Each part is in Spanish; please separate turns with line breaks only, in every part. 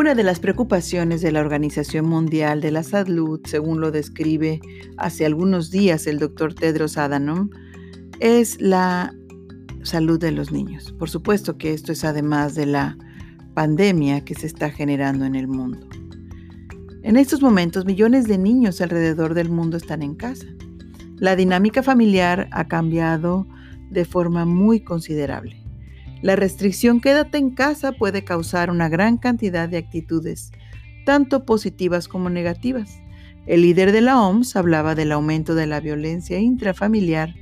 Una de las preocupaciones de la Organización Mundial de la Salud, según lo describe hace algunos días el doctor Tedros Adhanom, es la salud de los niños. Por supuesto que esto es además de la pandemia que se está generando en el mundo. En estos momentos, millones de niños alrededor del mundo están en casa. La dinámica familiar ha cambiado de forma muy considerable. La restricción quédate en casa puede causar una gran cantidad de actitudes, tanto positivas como negativas. El líder de la OMS hablaba del aumento de la violencia intrafamiliar,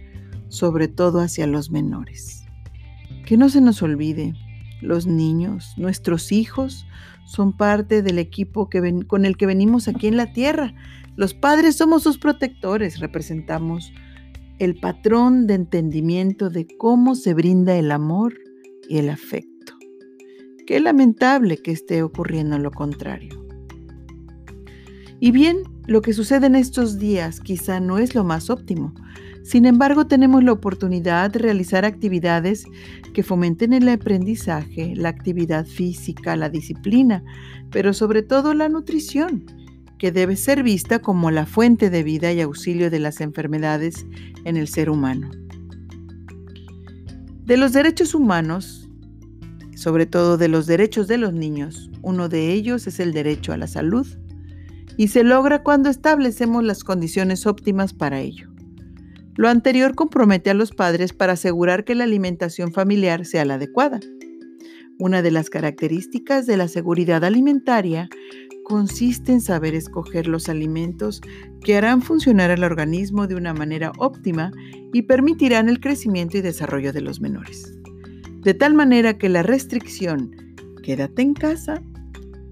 sobre todo hacia los menores. Que no se nos olvide, los niños, nuestros hijos, son parte del equipo que con el que venimos aquí en la tierra. Los padres somos sus protectores, representamos el patrón de entendimiento de cómo se brinda el amor y el afecto. Qué lamentable que esté ocurriendo lo contrario. Y bien, lo que sucede en estos días quizá no es lo más óptimo. Sin embargo, tenemos la oportunidad de realizar actividades que fomenten el aprendizaje, la actividad física, la disciplina, pero sobre todo la nutrición, que debe ser vista como la fuente de vida y auxilio de las enfermedades en el ser humano. De los derechos humanos, sobre todo de los derechos de los niños, uno de ellos es el derecho a la salud, y se logra cuando establecemos las condiciones óptimas para ello. Lo anterior compromete a los padres para asegurar que la alimentación familiar sea la adecuada. Una de las características de la seguridad alimentaria consiste en saber escoger los alimentos que harán funcionar al organismo de una manera óptima y permitirán el crecimiento y desarrollo de los menores. De tal manera que la restricción, quédate en casa,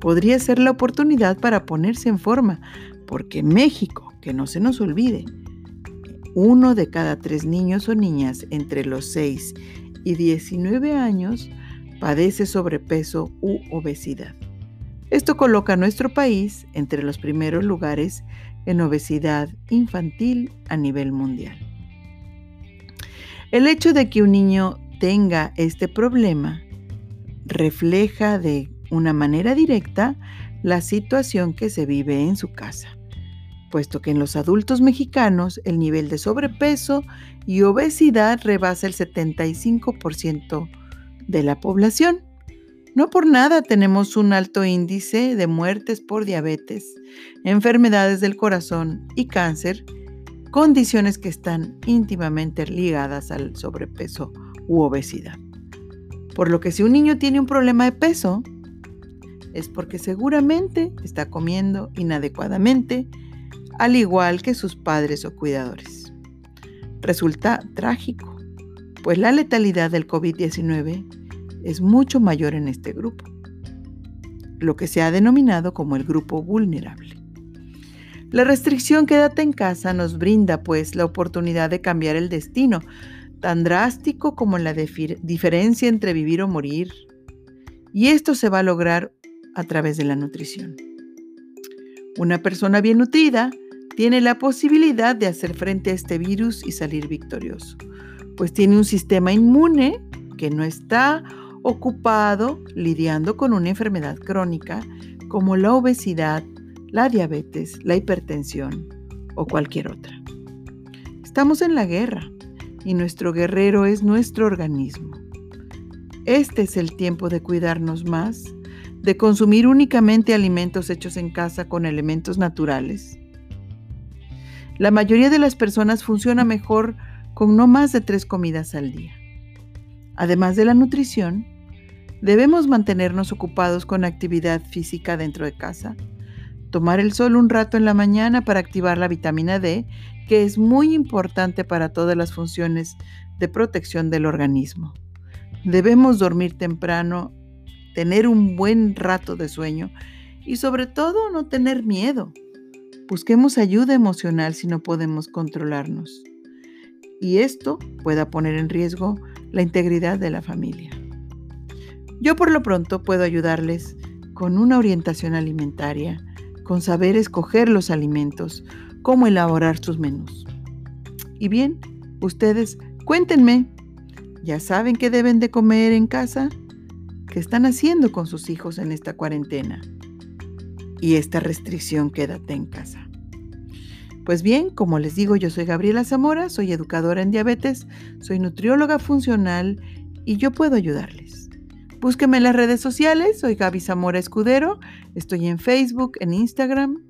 podría ser la oportunidad para ponerse en forma, porque México, que no se nos olvide, uno de cada tres niños o niñas entre los 6 y 19 años padece sobrepeso u obesidad. Esto coloca a nuestro país entre los primeros lugares en obesidad infantil a nivel mundial. El hecho de que un niño tenga este problema refleja de una manera directa la situación que se vive en su casa, puesto que en los adultos mexicanos el nivel de sobrepeso y obesidad rebasa el 75% de la población. No por nada tenemos un alto índice de muertes por diabetes, enfermedades del corazón y cáncer, condiciones que están íntimamente ligadas al sobrepeso u obesidad. Por lo que si un niño tiene un problema de peso, es porque seguramente está comiendo inadecuadamente, al igual que sus padres o cuidadores. Resulta trágico, pues la letalidad del COVID-19 es mucho mayor en este grupo, lo que se ha denominado como el grupo vulnerable. La restricción quédate en casa nos brinda pues la oportunidad de cambiar el destino, tan drástico como la diferencia entre vivir o morir. Y esto se va a lograr a través de la nutrición. Una persona bien nutrida tiene la posibilidad de hacer frente a este virus y salir victorioso, pues tiene un sistema inmune que no está ocupado lidiando con una enfermedad crónica como la obesidad, la diabetes, la hipertensión o cualquier otra. Estamos en la guerra y nuestro guerrero es nuestro organismo. Este es el tiempo de cuidarnos más, de consumir únicamente alimentos hechos en casa con elementos naturales. La mayoría de las personas funciona mejor con no más de tres comidas al día. Además de la nutrición, Debemos mantenernos ocupados con actividad física dentro de casa. Tomar el sol un rato en la mañana para activar la vitamina D, que es muy importante para todas las funciones de protección del organismo. Debemos dormir temprano, tener un buen rato de sueño y sobre todo no tener miedo. Busquemos ayuda emocional si no podemos controlarnos. Y esto pueda poner en riesgo la integridad de la familia. Yo por lo pronto puedo ayudarles con una orientación alimentaria, con saber escoger los alimentos, cómo elaborar sus menús. Y bien, ustedes cuéntenme, ¿ya saben qué deben de comer en casa? ¿Qué están haciendo con sus hijos en esta cuarentena? Y esta restricción quédate en casa. Pues bien, como les digo, yo soy Gabriela Zamora, soy educadora en diabetes, soy nutrióloga funcional y yo puedo ayudarles. Búsqueme en las redes sociales, soy Gaby Zamora Escudero, estoy en Facebook, en Instagram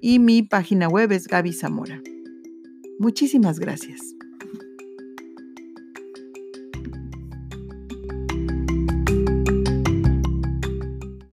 y mi página web es Gaby Zamora. Muchísimas gracias.